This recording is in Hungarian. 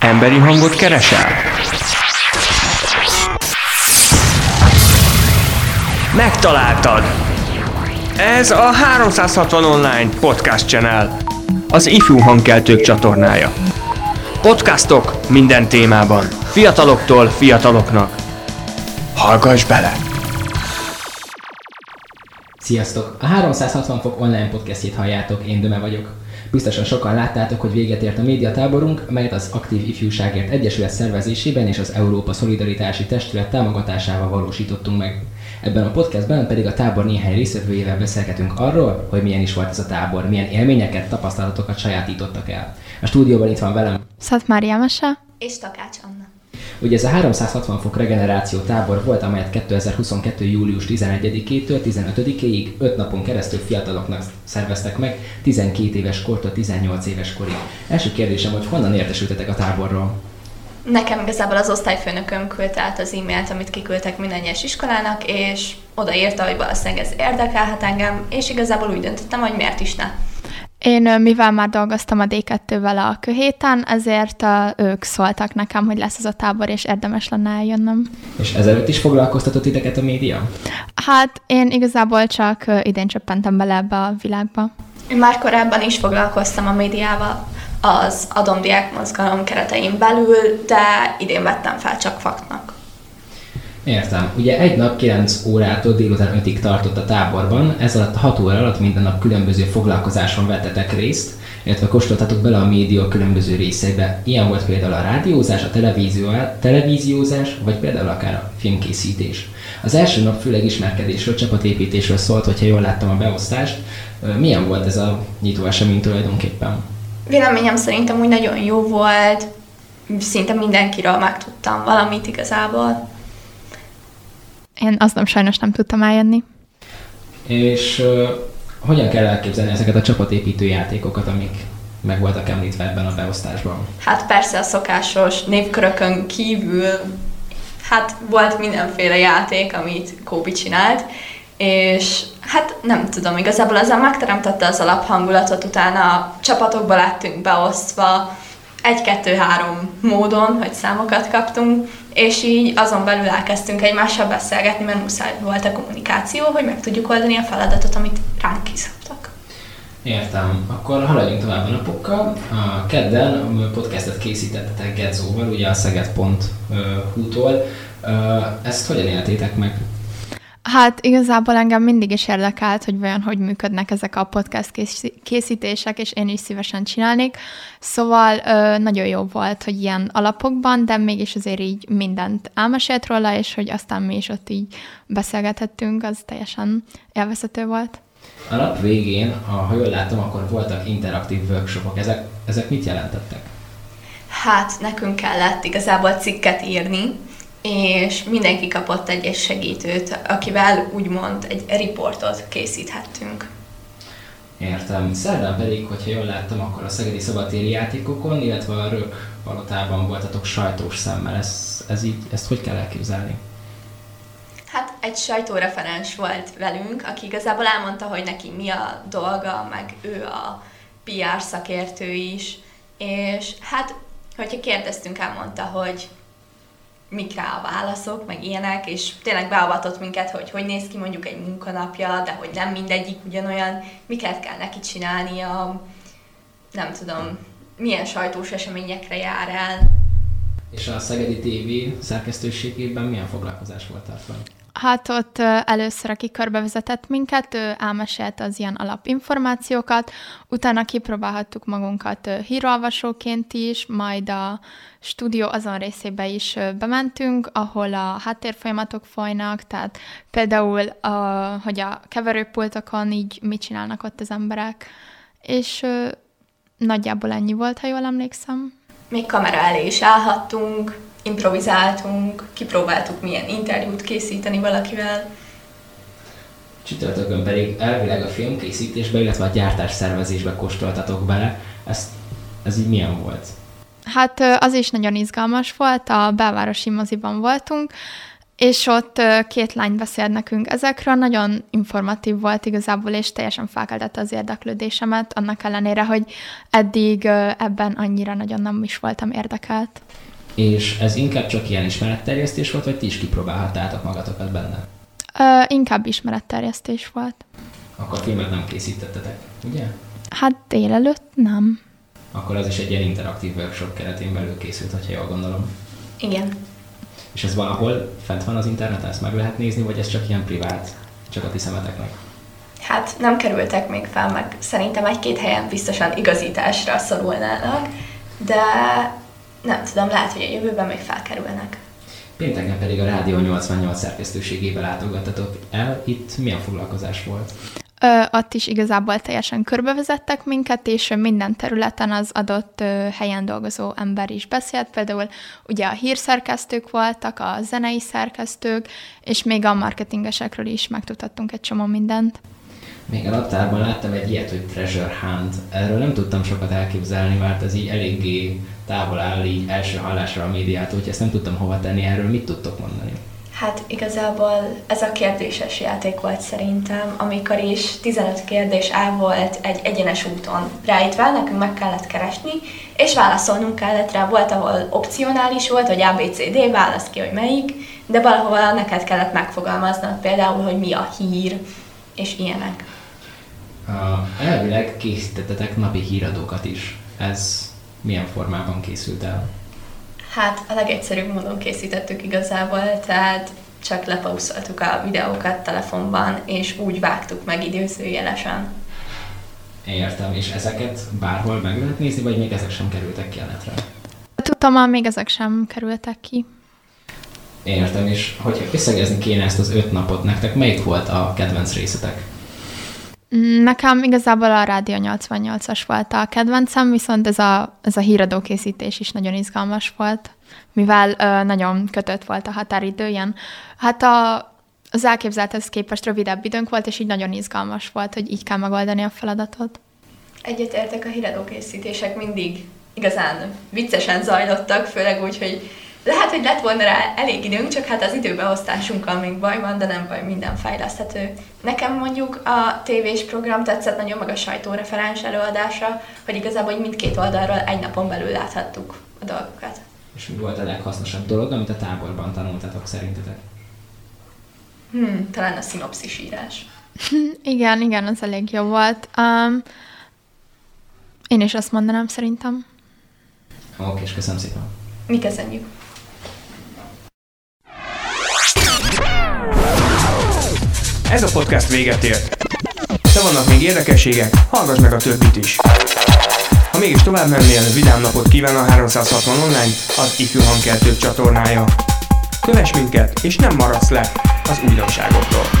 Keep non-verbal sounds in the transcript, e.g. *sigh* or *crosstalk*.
Emberi hangot keresel? Megtaláltad! Ez a 360 Online Podcast Channel, az ifjú hangkeltők csatornája. Podcastok minden témában, fiataloktól fiataloknak. Hallgass bele! Sziasztok! A 360 fok online podcastjét halljátok, én Döme vagyok. Biztosan sokan láttátok, hogy véget ért a médiatáborunk, melyet az Aktív Ifjúságért Egyesület szervezésében és az Európa Szolidaritási Testület támogatásával valósítottunk meg. Ebben a podcastben pedig a tábor néhány résztvevőjével beszélgetünk arról, hogy milyen is volt ez a tábor, milyen élményeket, tapasztalatokat sajátítottak el. A stúdióban itt van velem Szatmári Jámese. És Takács Anna. Ugye ez a 360 fok regeneráció tábor volt, amelyet 2022. július 11-től 15-ig 5 napon keresztül fiataloknak szerveztek meg, 12 éves kortól 18 éves korig. Első kérdésem, hogy honnan értesültetek a táborról? Nekem igazából az osztályfőnököm küldte át az e-mailt, amit kiküldtek minden egyes iskolának, és odaírta, hogy valószínűleg ez érdekelhet engem, és igazából úgy döntöttem, hogy miért is ne. Én, mivel már dolgoztam a D2-vel a köhéten, ezért ők szóltak nekem, hogy lesz ez a tábor, és érdemes lenne eljönnöm. És ezelőtt is foglalkoztatott titeket a média? Hát én igazából csak idén csöppentem bele ebbe a világba. Én már korábban is foglalkoztam a médiával az adomdiák mozgalom keretein belül, de idén vettem fel csak faktnak. Értem. Ugye egy nap 9 órától délután 5-ig tartott a táborban, ez alatt a 6 óra alatt minden nap különböző foglalkozáson vettetek részt, illetve kóstoltatok bele a média különböző részeibe. Ilyen volt például a rádiózás, a televízió, televíziózás, vagy például akár a filmkészítés. Az első nap főleg ismerkedésről, csapatépítésről szólt, hogyha jól láttam a beosztást. Milyen volt ez a nyitó esemény tulajdonképpen? Véleményem szerintem úgy nagyon jó volt, szinte mindenkiről megtudtam valamit igazából. Én azt nem sajnos nem tudtam eljönni. És uh, hogyan kell elképzelni ezeket a csapatépítő játékokat, amik meg voltak említve ebben a beosztásban? Hát persze a szokásos névkörökön kívül, hát volt mindenféle játék, amit Kóbi csinált, és hát nem tudom, igazából ezzel megteremtette az alaphangulatot, utána a csapatokba lettünk beosztva, egy-kettő-három módon, hogy számokat kaptunk, és így azon belül elkezdtünk egymással beszélgetni, mert muszáj volt a kommunikáció, hogy meg tudjuk oldani a feladatot, amit ránk kiszabtak. Értem. Akkor haladjunk tovább a napokkal. A kedden podcastet készítettetek Gedzóval, ugye a szeged.hu-tól. Ezt hogyan éltétek meg? Hát igazából engem mindig is érdekelt, hogy vajon hogy működnek ezek a podcast készítések, és én is szívesen csinálnék. Szóval ö, nagyon jó volt, hogy ilyen alapokban, de mégis azért így mindent elmesélt róla, és hogy aztán mi is ott így beszélgethettünk, az teljesen élvezhető volt. A nap végén, ha jól látom, akkor voltak interaktív workshopok. Ezek, ezek mit jelentettek? Hát nekünk kellett igazából cikket írni, és mindenki kapott egy segítőt, akivel úgymond egy riportot készíthettünk. Értem. Szerdán pedig, hogyha jól láttam, akkor a Szegedi Szabadtéri játékokon, illetve a Rök palotában voltatok sajtós szemmel. Ez, ez így, ezt hogy kell elképzelni? Hát egy sajtóreferens volt velünk, aki igazából elmondta, hogy neki mi a dolga, meg ő a PR szakértő is, és hát, hogyha kérdeztünk, elmondta, hogy mik rá a válaszok, meg ilyenek, és tényleg beavatott minket, hogy hogy néz ki mondjuk egy munkanapja, de hogy nem mindegyik ugyanolyan, miket kell neki csinálnia, nem tudom, milyen sajtós eseményekre jár el. És a Szegedi TV szerkesztőségében milyen foglalkozás volt tartva? Hát ott először, aki körbevezetett minket, ő elmesélt az ilyen alapinformációkat, utána kipróbálhattuk magunkat hírolvasóként is, majd a stúdió azon részébe is bementünk, ahol a háttérfolyamatok folynak, tehát például, a, hogy a keverőpultokon így mit csinálnak ott az emberek, és nagyjából ennyi volt, ha jól emlékszem. Még kamera elé is állhattunk, improvizáltunk, kipróbáltuk milyen interjút készíteni valakivel. Csütörtökön pedig elvileg a filmkészítésbe, illetve a gyártás szervezésbe kóstoltatok bele. Ez, ez így milyen volt? Hát az is nagyon izgalmas volt, a belvárosi moziban voltunk, és ott két lány beszélt nekünk ezekről, nagyon informatív volt igazából, és teljesen felkeltette az érdeklődésemet, annak ellenére, hogy eddig ebben annyira nagyon nem is voltam érdekelt. És ez inkább csak ilyen ismeretterjesztés volt, vagy ti is kipróbálhattátok magatokat benne? Ö, inkább ismeretterjesztés volt. Akkor filmet nem készítettetek, ugye? Hát délelőtt nem. Akkor az is egy ilyen interaktív workshop keretén belül készült, ha jól gondolom. Igen. És ez valahol fent van az interneten, ezt meg lehet nézni, vagy ez csak ilyen privát, csak a ti szemeteknek? Hát nem kerültek még fel, meg szerintem egy-két helyen biztosan igazításra szorulnának, de nem tudom, lehet, hogy a jövőben még felkerülnek. Pénteken pedig a Rádió 88 szerkesztőségébe látogattatok el. Itt milyen foglalkozás volt? Ö, ott is igazából teljesen körbevezettek minket, és minden területen az adott ö, helyen dolgozó ember is beszélt. Például ugye a hírszerkesztők voltak, a zenei szerkesztők, és még a marketingesekről is megtudhattunk egy csomó mindent. Még a naptárban láttam egy ilyet, hogy Treasure Hunt. Erről nem tudtam sokat elképzelni, mert ez így eléggé távol áll így első hallásra a médiától, hogy ezt nem tudtam hova tenni. Erről mit tudtok mondani? Hát igazából ez a kérdéses játék volt szerintem, amikor is 15 kérdés áll volt egy egyenes úton ráítve, nekünk meg kellett keresni, és válaszolnunk kellett rá. Volt, ahol opcionális volt, hogy ABCD, válasz ki, hogy melyik, de valahol neked kellett megfogalmaznod például, hogy mi a hír, és ilyenek. Uh, elvileg készítettetek napi híradókat is. Ez milyen formában készült el? Hát a legegyszerűbb módon készítettük igazából, tehát csak lepauszoltuk a videókat telefonban, és úgy vágtuk meg időzőjelesen. Értem, és ezeket bárhol meg lehet nézni, vagy még ezek sem kerültek ki a netre? Tudtam, még ezek sem kerültek ki. Értem, és hogyha összegezni kéne ezt az öt napot nektek, melyik volt a kedvenc részetek? Nekem igazából a Rádió 88-as volt a kedvencem, viszont ez a, ez a híradókészítés is nagyon izgalmas volt, mivel ö, nagyon kötött volt a határidő, ilyen, hát a, az elképzelthez képest rövidebb időnk volt, és így nagyon izgalmas volt, hogy így kell megoldani a feladatot. Egyetértek, a híradókészítések mindig igazán viccesen zajlottak, főleg úgy, hogy lehet, hogy lett volna rá elég időnk, csak hát az időbeosztásunkkal még baj van, de nem baj, minden fejleszthető. Nekem mondjuk a tévés program tetszett nagyon meg a sajtóreferens előadása, hogy igazából hogy mindkét oldalról egy napon belül láthattuk a dolgokat. És mi volt a leghasznosabb dolog, amit a táborban tanultatok szerintetek? Hmm, talán a szinopszis írás. *laughs* igen, igen, az elég jó volt. Um, én is azt mondanám szerintem. Oké, és köszönöm szépen. Mi köszönjük. Ez a podcast véget ért. De vannak még érdekességek, hallgass meg a többit is. Ha mégis tovább mennél, vidám napot kíván a 360 online, az ifjú hangkeltők csatornája. Kövess minket, és nem maradsz le az újdonságokról.